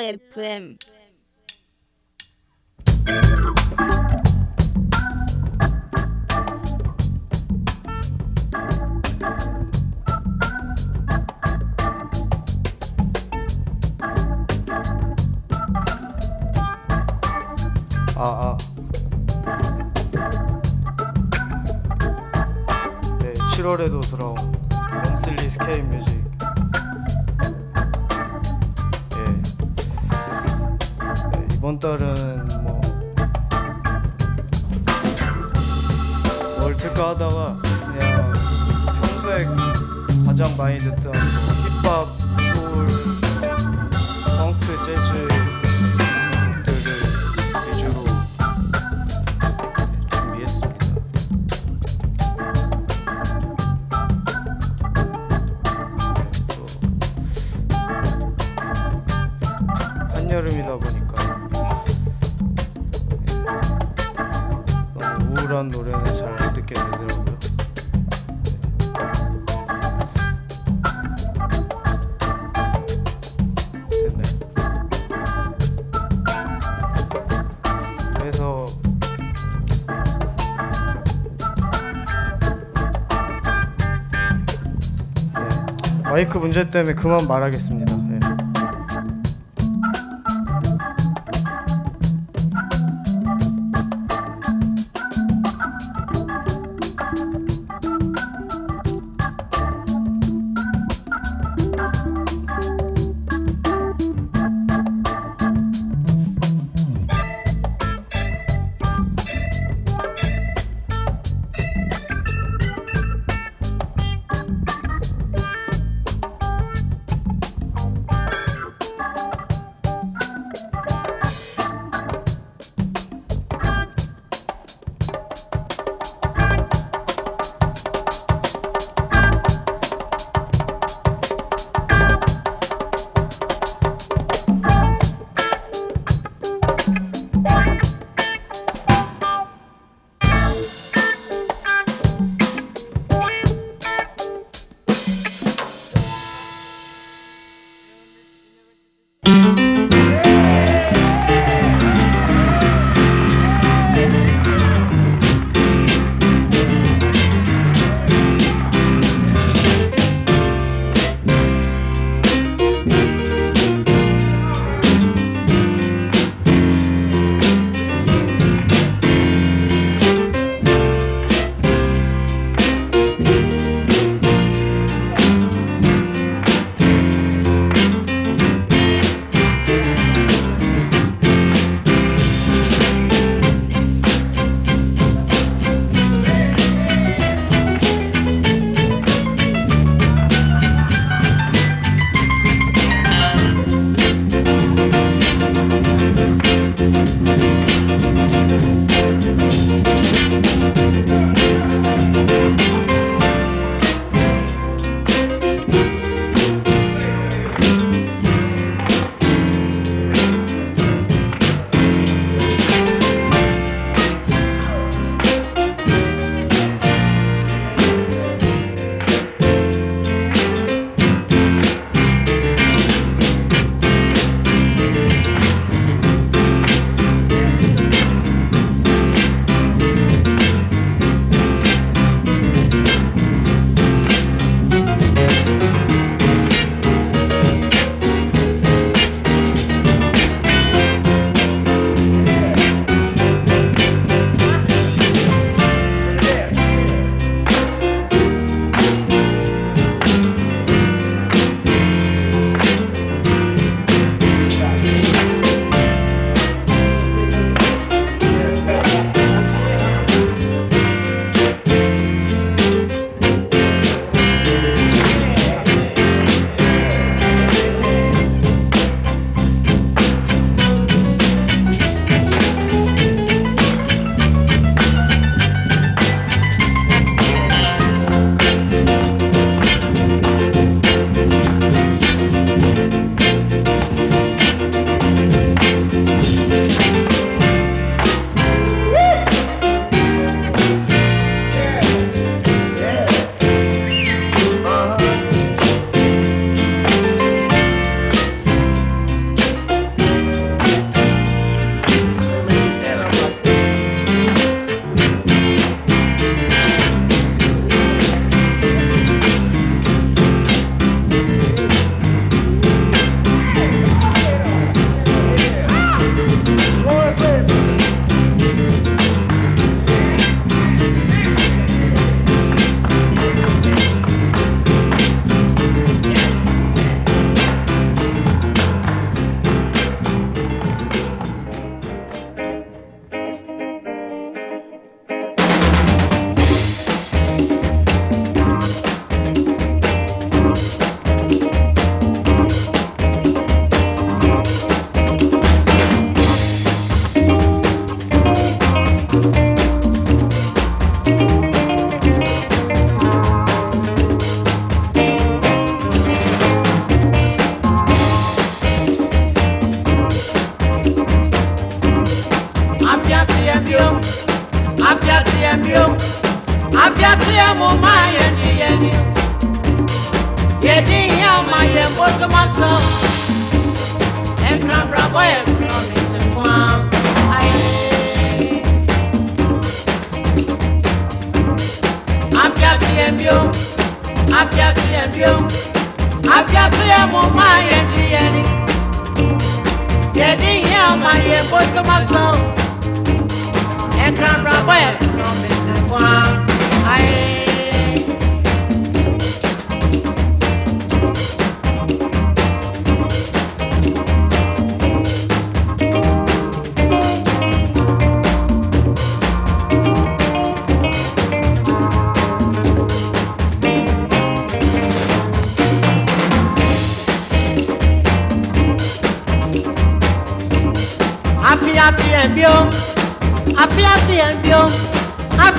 FM 아, 아. 네, 7월에도 돌아온 런슬리 스케일 뮤직. 이번 달은 뭐, 뭘 틀까 하다가 그냥 평소에 가장 많이 듣던 뭐 힙합, 문제 때문에 그만 말하겠습니다.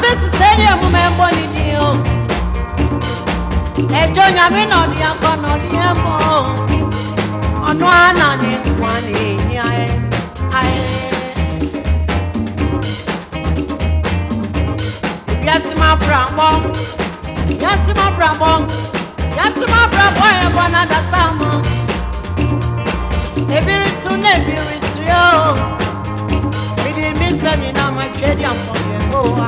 Promise Stadium membo ni dio. Ejo nyame na odi akono di emo. Ono ana ni kwani ni ae. Ae. Yes ma brabo. Yes ma brabo. Yes ma brabo e bona da samo. Ebiri sun ebiri srio. Bidi mi se mi na ma twedi amọ ye ho wa.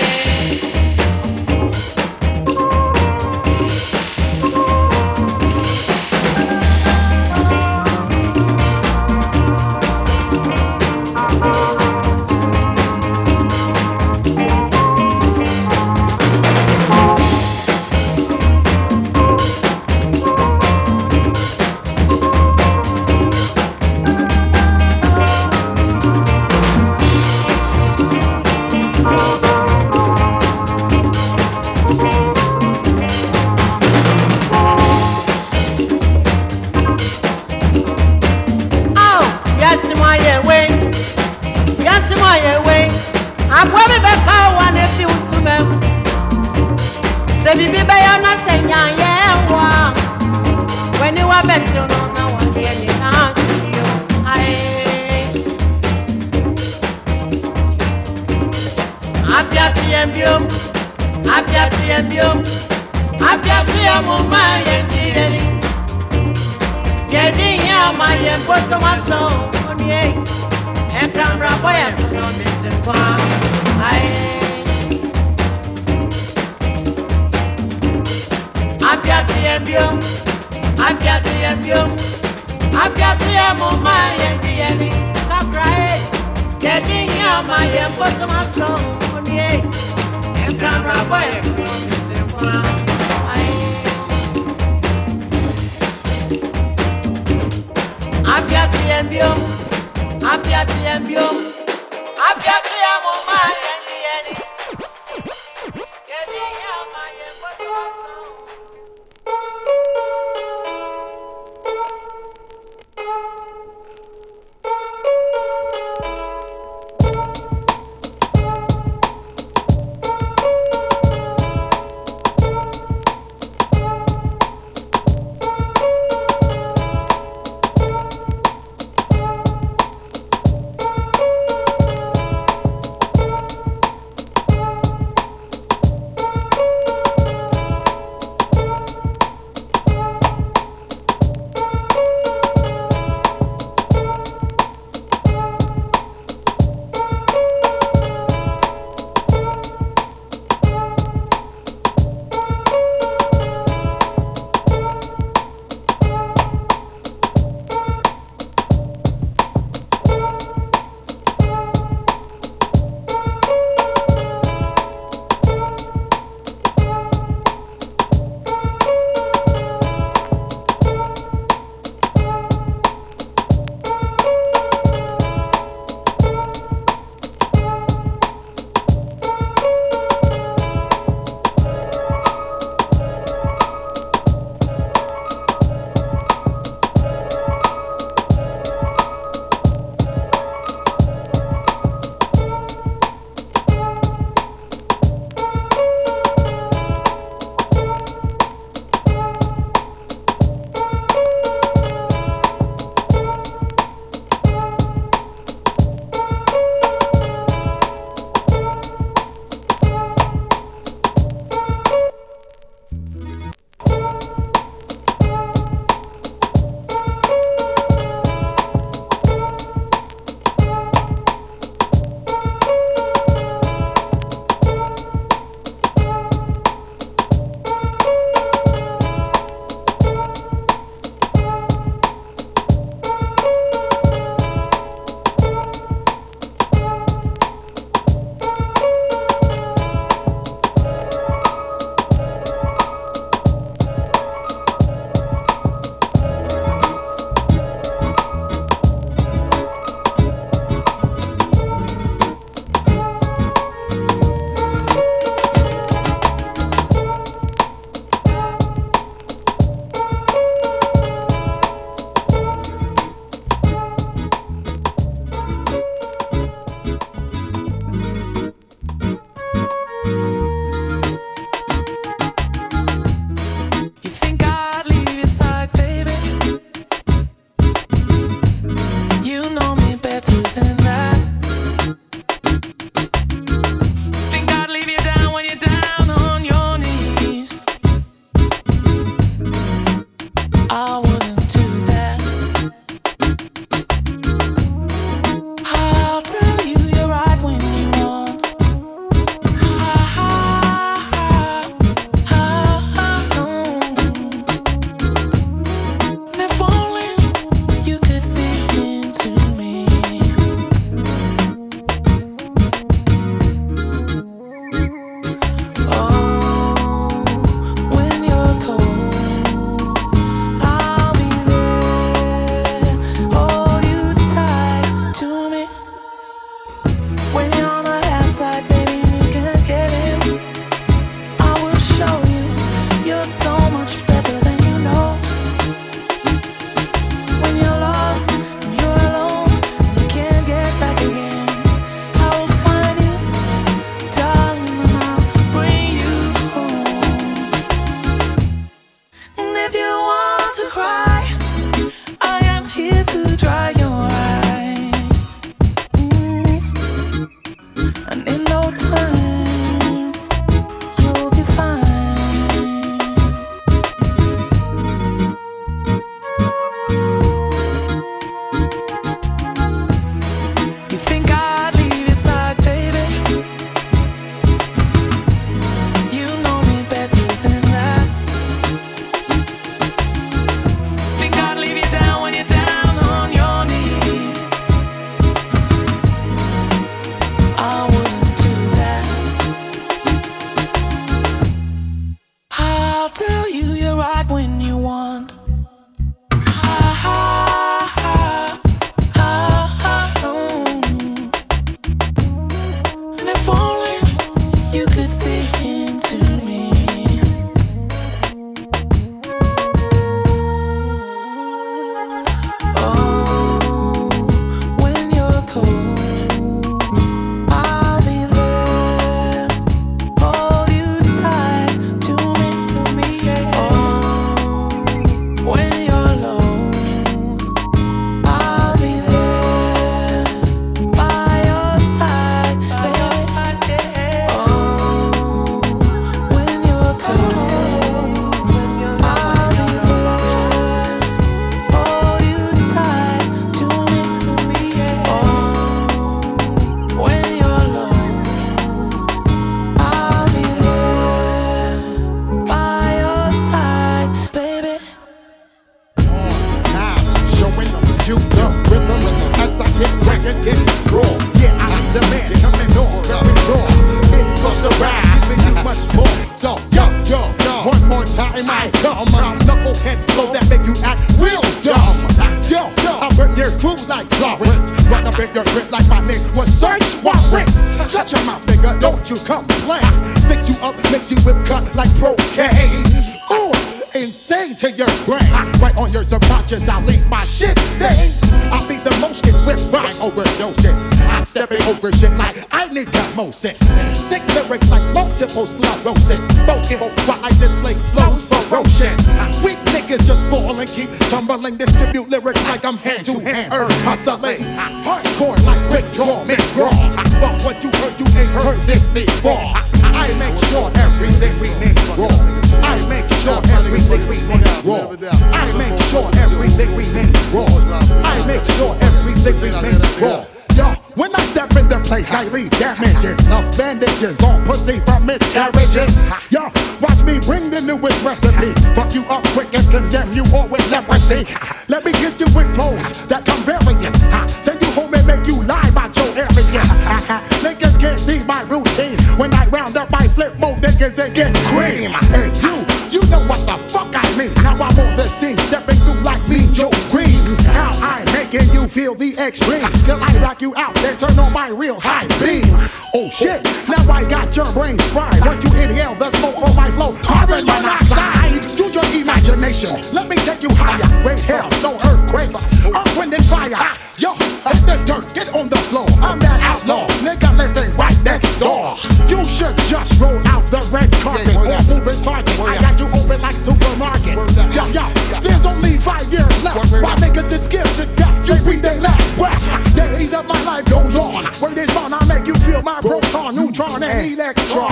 red carpet or move in target. I got you open like supermarkets. Yo, yo, there's only five years left. Why niggas is scared to death? They breathe their last breath. Days of my life goes on. Word is born, I make you feel my proton, neutron, and electron.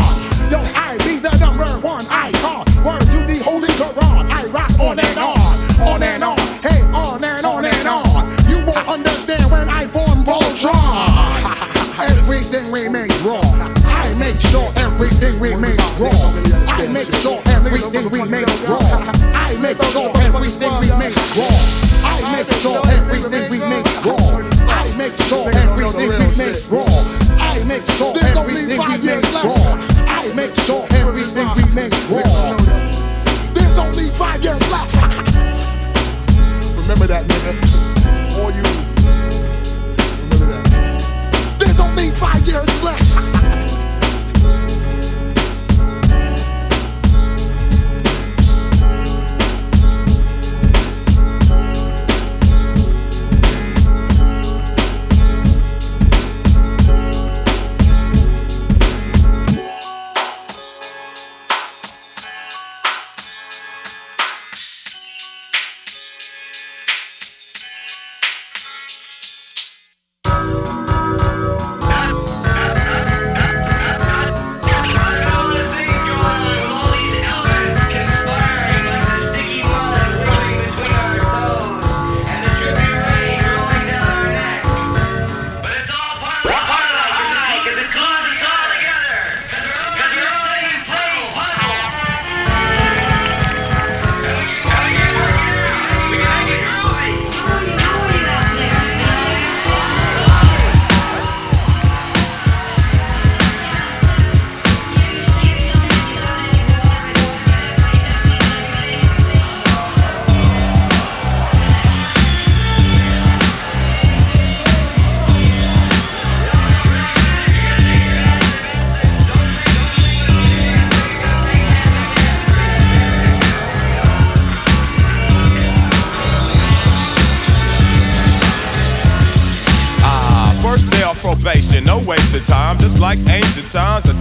Just like I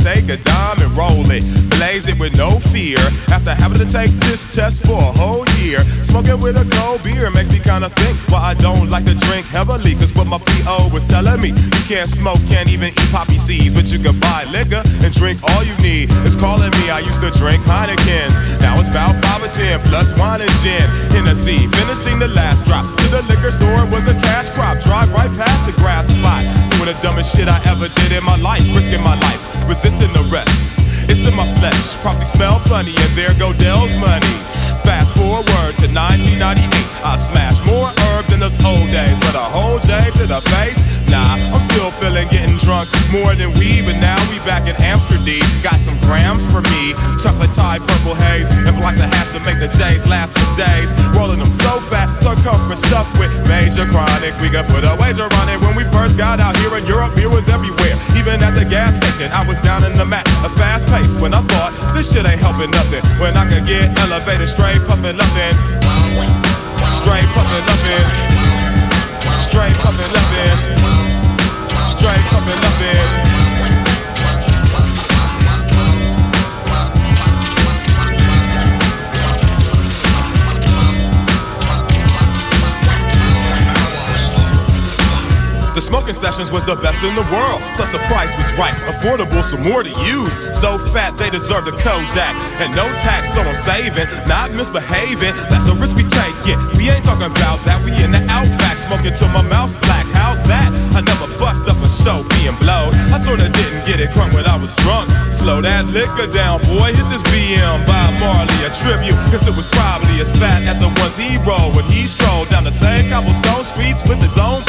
take a dime and roll it. Blaze it with no fear. After having to take this test for a whole year. Smoking with a cold beer makes me kinda think why I don't like to drink heavily. Cause what my PO was telling me, you can't smoke, can't even eat poppy seeds. But you can buy liquor and drink all you need. It's calling me, I used to drink Heineken. Now it's about 5 or 10 plus wine and gin. Hennessy, finishing the last drop. To the liquor store was a cash crop. Drive right past the grass spot. Doing the dumbest shit I ever did in my life. Risking my life, resisting the rest. It's in my flesh, probably smell funny, and there go Dell's money. Fast forward to 1998, I smash more than those old days, but a whole J to the face. Nah, I'm still feeling getting drunk more than we, but now we back in Amsterdam. Got some grams for me, chocolate Thai, purple haze, and blocks of hash to make the J's last for days. Rolling them so fat, circumference stuffed with major chronic. We could put a wager on it. When we first got out here in Europe, beer was everywhere. Even at the gas station, I was down in the mat, a fast pace. When I thought this shit ain't helping nothing. When I could get elevated, straight pumping loving, straight pumping loving, straight pumping loving, straight pumping loving. The smoking sessions was the best in the world. Plus the price was right, affordable, some more to use. So fat they deserve the Kodak. And no tax, so I'm saving, not misbehaving. That's a risk we take, yeah. We ain't talking about that. We in the outback, smoking till my mouth's black. How's that? I never fucked up a show being blowed. I sorta didn't get it crunk when I was drunk. Slow that liquor down, boy. Hit this BM by Marley, a tribute. Cause it was probably as fat as the ones he rolled when he strolled down the same cobblestone streets with his own.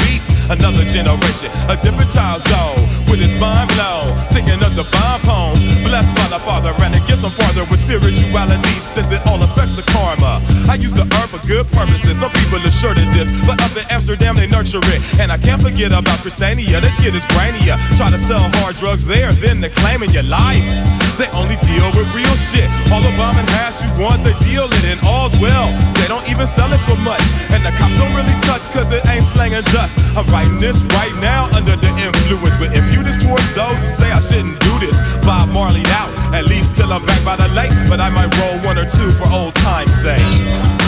Another generation, a different time zone. With his mind blown, thinking of divine poems. Blessed by the Father, and it gets farther with spirituality, since it all affects the karma. I use the earth for good purposes. Some people are sure to this, but up in Amsterdam they nurture it. And I can't forget about Christiania. This kid is brainier. Try to sell hard drugs there, then they're claiming your life. They only deal with real shit. All the bomb and hash you want, they deal it, and all's well. They don't even sell it for much. And the cops don't really touch, cause it ain't slanging dust. I'm writing this right now under the influence with impudence towards those who say I shouldn't do this. Bob Marley out, at least till I'm back by the lake. But I might roll one or two for old time's sake.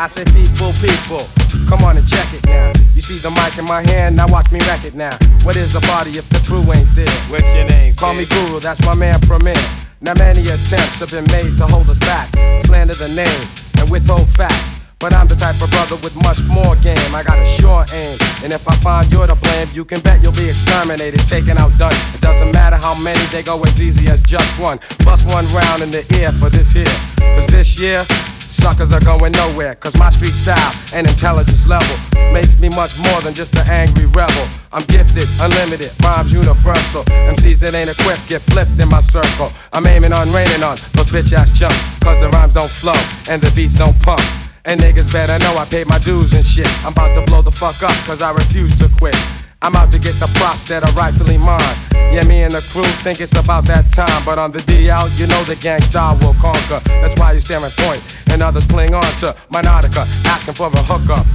I said, people, people, come on and check it now. You see the mic in my hand, now watch me wreck it now. What is a party if the crew ain't there? What's your name? Call me kid? Guru, that's my man Premier. Now many attempts have been made to hold us back, slander the name and withhold facts. But I'm the type of brother with much more game. I got a sure aim, and if I find you're to blame, you can bet you'll be exterminated, taken out, done. It doesn't matter how many, they go as easy as just one. Bust one round in the ear for this here, cause this year. Suckers are going nowhere, cause my street style and intelligence level makes me much more than just an angry rebel. I'm gifted, unlimited, rhymes universal. MCs that ain't equipped get flipped in my circle. I'm aiming on, raining on those bitch ass chumps, cause the rhymes don't flow and the beats don't pump. And niggas better know I paid my dues and shit. I'm about to blow the fuck up, cause I refuse to quit. I'm out to get the props that are rightfully mine. Yeah, me and the crew think it's about that time. But on the DL, you know the gang style will conquer. That's why you stare at point, and others cling on to my nautica, asking for a hookup.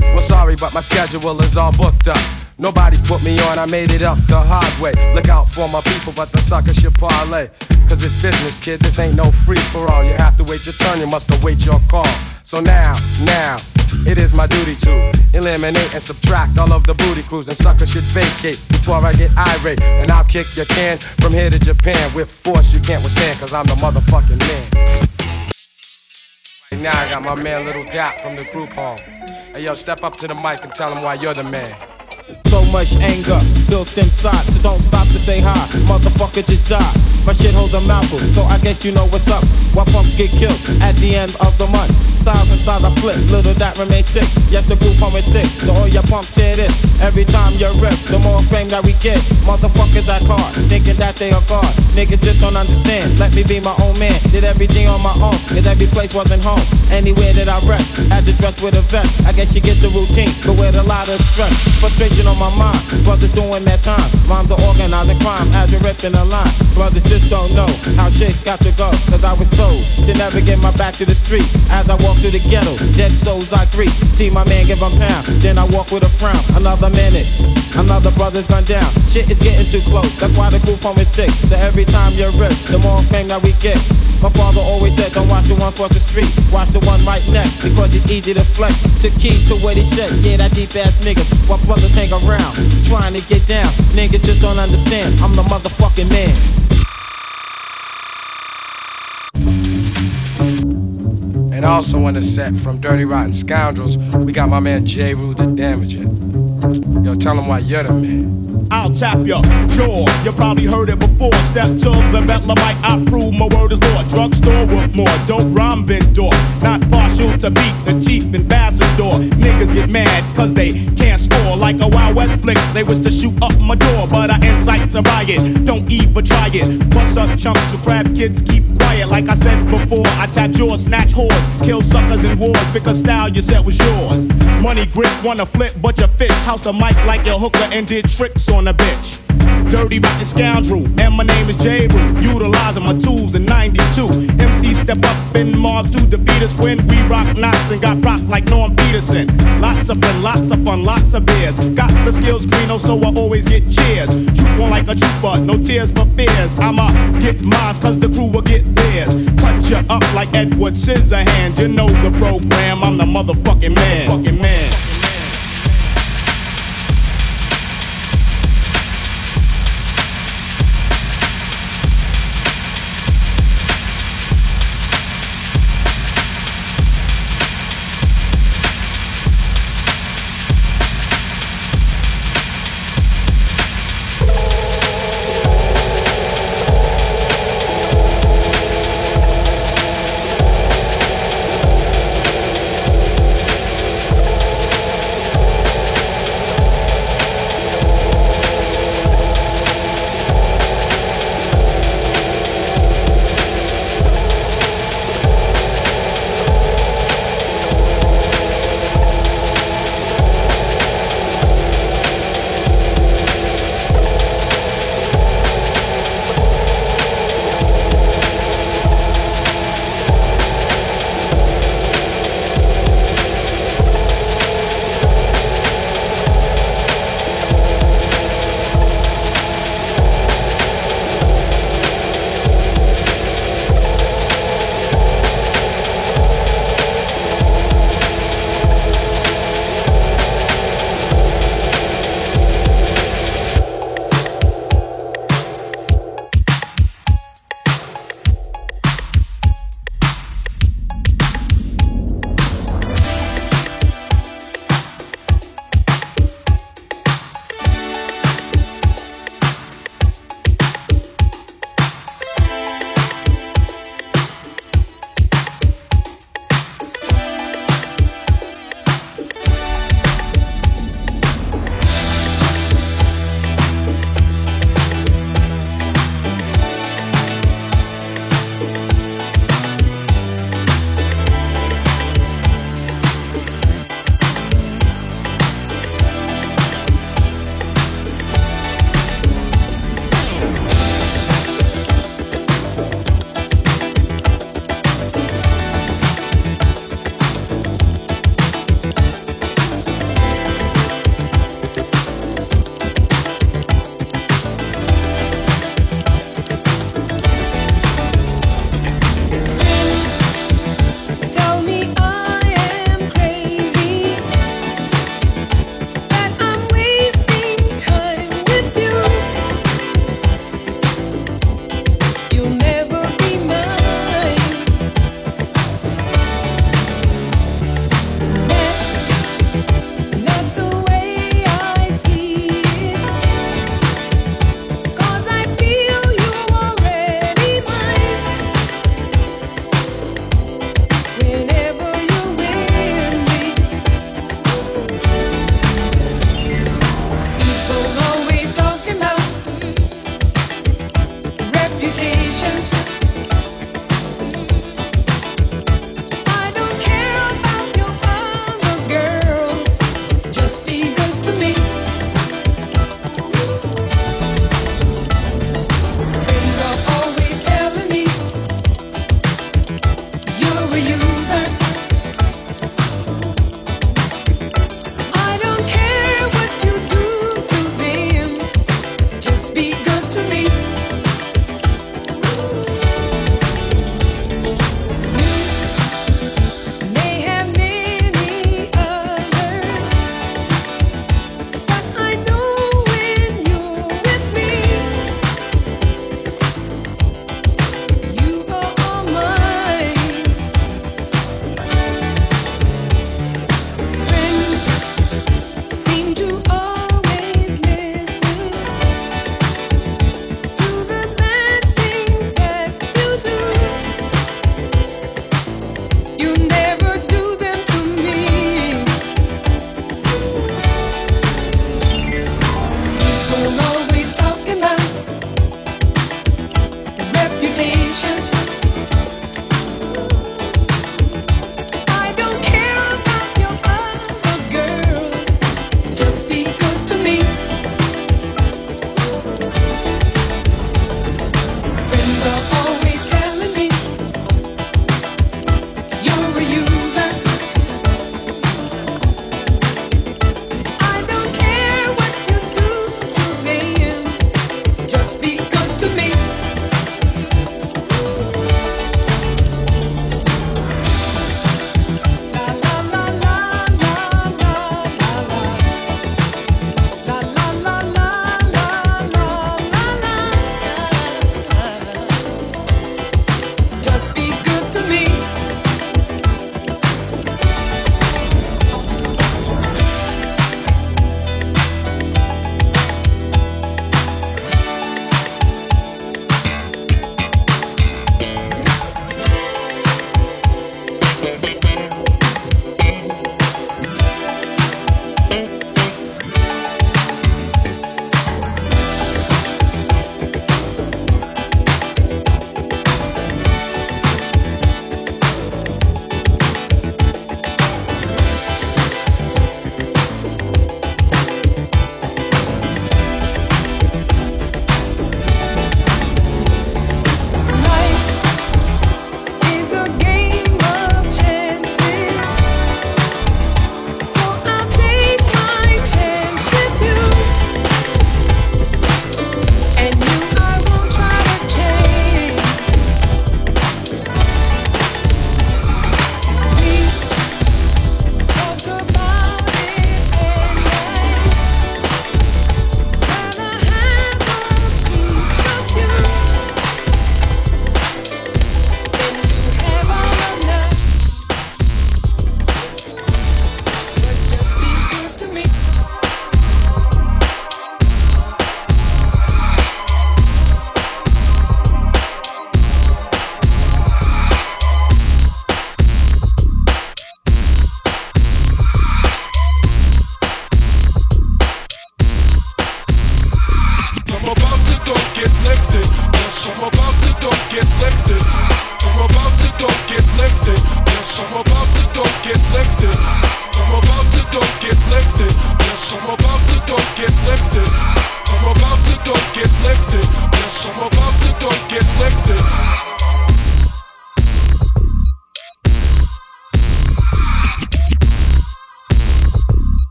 Well, sorry, but my schedule is all booked up. Nobody put me on, I made it up the hard way. Look out for my people, but the sucker should parlay. Cause it's business, kid, this ain't no free for all. You have to wait your turn, you must await your call. So now, now, it is my duty to eliminate and subtract all of the booty crews, and suckers should vacate before I get irate. And I'll kick your can from here to Japan with force you can't withstand, cause I'm the motherfucking man. Right now, I got my man Little Dap from the group home. Hey, yo, step up to the mic and tell him why you're the man. So much anger built inside, so don't stop to say hi. Motherfucker, just die. My shit holds a mouthful, so I guess you know what's up. Why pumps get killed at the end of the month? Styles and styles I flip, little that remains sick. Yes, the group is thick, so all your pumps hear this. Every time you rip, the more fame that we get. Motherfuckers act hard, thinking that they are God. Niggas just don't understand. Let me be my own man. Did everything on my own, cause every place wasn't home. Anywhere that I rest, had to dress with a vest. I guess you get the routine, but with a lot of stress. Frustration on my mind, brothers doing their time. Rhymes are organizing crime as you're ripping a line. Brothers just don't know how shit got to go. Cause I was told to never get my back to the street. As I walk through the ghetto, dead souls I greet. See my man give a pound, then I walk with a frown. Another minute, another brother's gone down. Shit is getting too close, that's why the group home is thick. So every time you're ripped, the more fame that we get. My father always said, don't watch the one cross the street, watch the one right next, because it's easy to flex. To key to what he said, yeah, that deep ass nigga. While brothers hang around, trying to get down. Niggas just don't understand, I'm the motherfucking man. And also on the set from Dirty Rotten Scoundrels, we got my man Jeru the Damaja. Yo, tell him why you're the man. I'll tap your jaw. You probably heard it before. Step to the Betlemite, I prove my word is law. Drugstore with more dope rhyme vendor. Not partial to beat the chief ambassador. Niggas get mad cause they can't score. Like a Wild West flick, they wish to shoot up my door. But I incite to riot. Don't even try it. Bust up chunks so crab kids keep quiet. Like I said before, I tap jaws, snatch whores. Kill suckers in wars because style you said was yours. Money grip, wanna flip, but you fish. House the mic like your hooker and did tricks on a bitch. Dirty rotten scoundrel, and my name is Jeru. Utilizing my tools in 92. MC step up in mobs to defeat us when we rock knots and got props like Norm Peterson. Lots of fun, lots of fun, lots of beers. Got the skills Crino, so I always get cheers. Troop on like a trooper, no tears for fears. I'ma get mines, cause the crew will get theirs. Cut you up like Edward Scissorhands. You know the program, I'm the motherfucking man. Fucking man.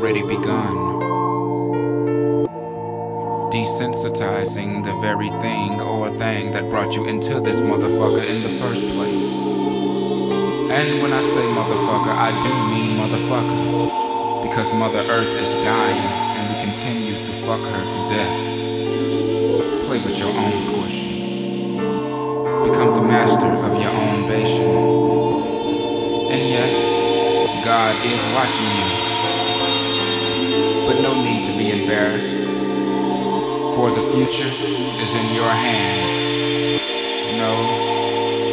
Already begun. Desensitizing the very thing or thing that brought you into this motherfucker in the first place. And when I say motherfucker, I do mean motherfucker. Because Mother Earth is dying and we continue to fuck her to death. Play with your own squish. Become the master of your own bastion. And yes, God is watching you. But no need to be embarrassed. For the future is in your hands. No,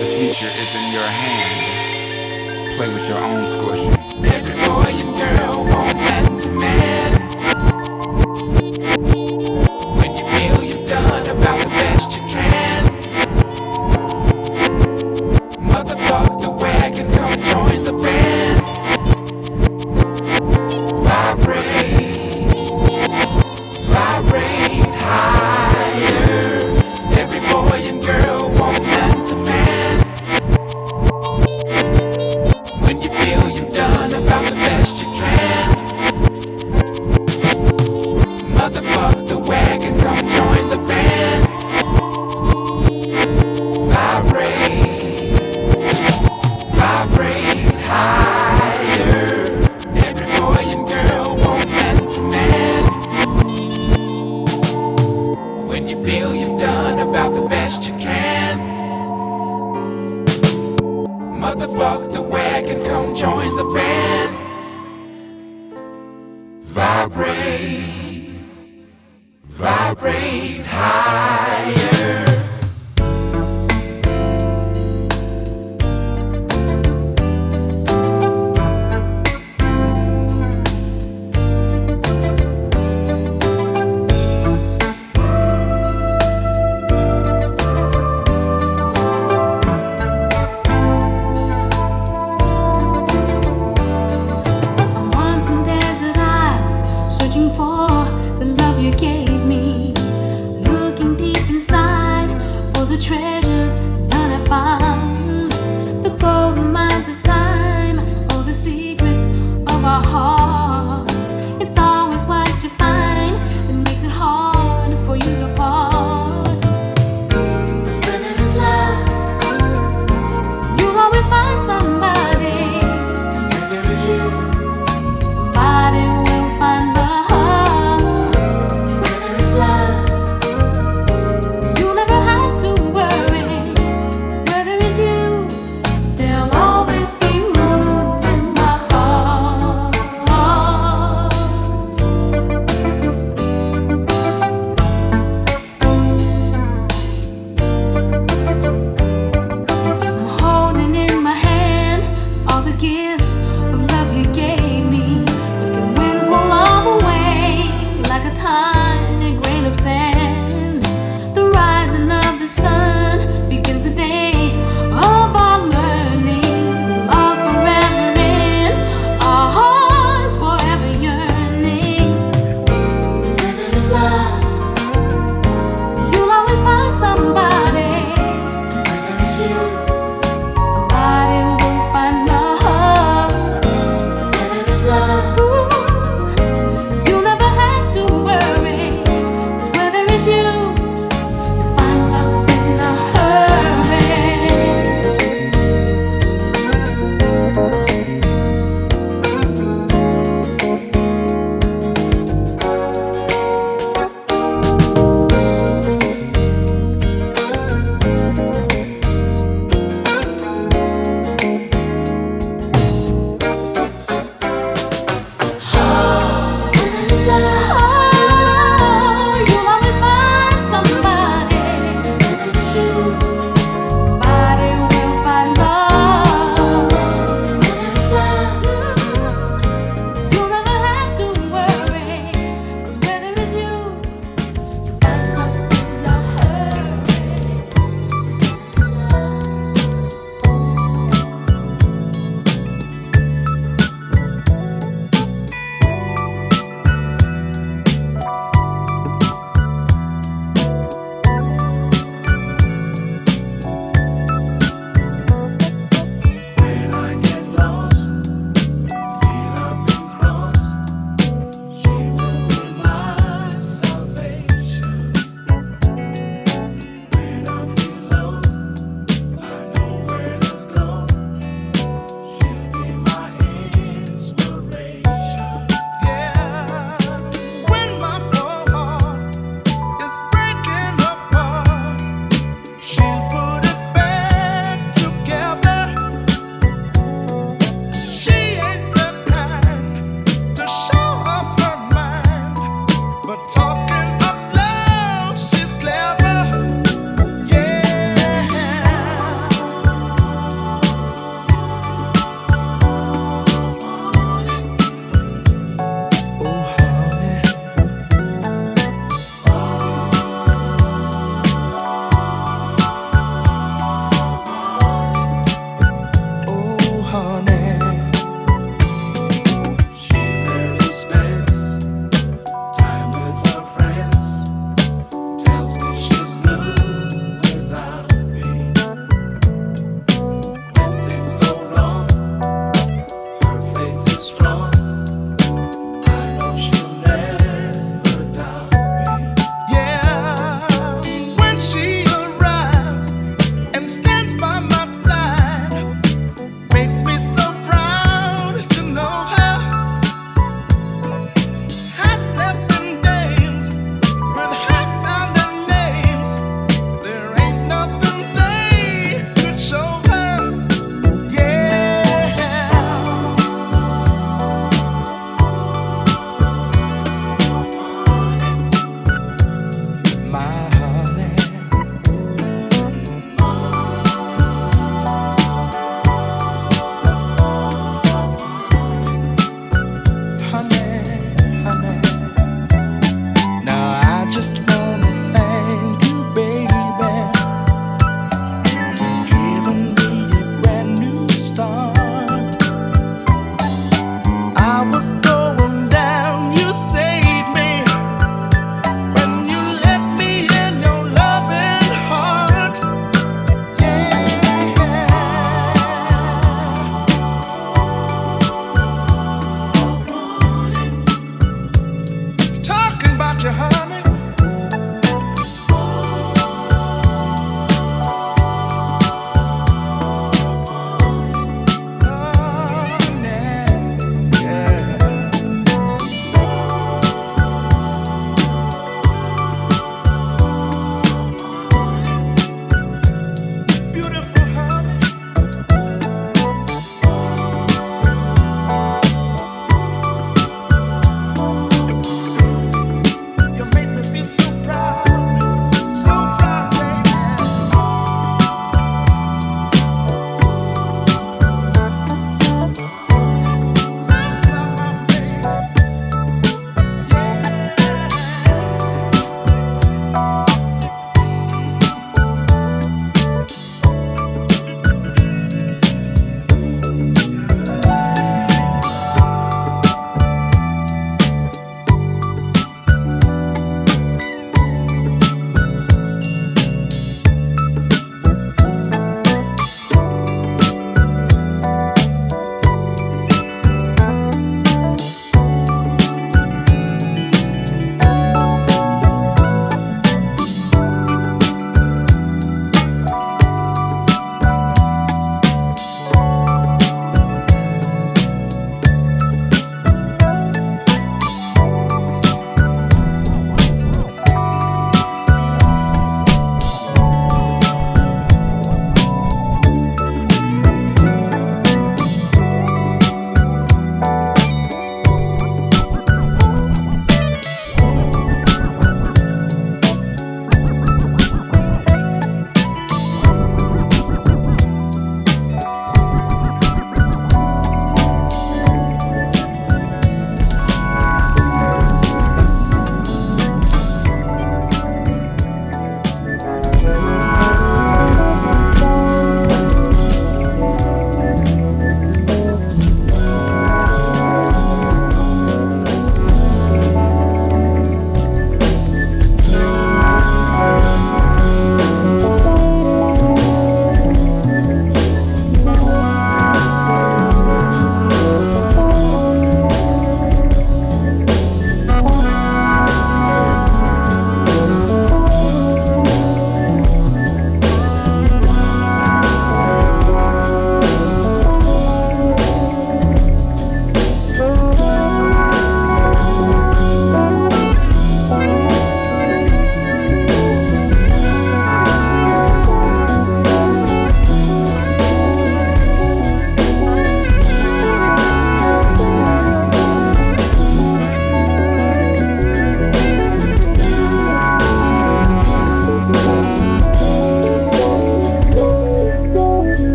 the future is in your hand. Play with your own squish. Every boy and girl want man to man.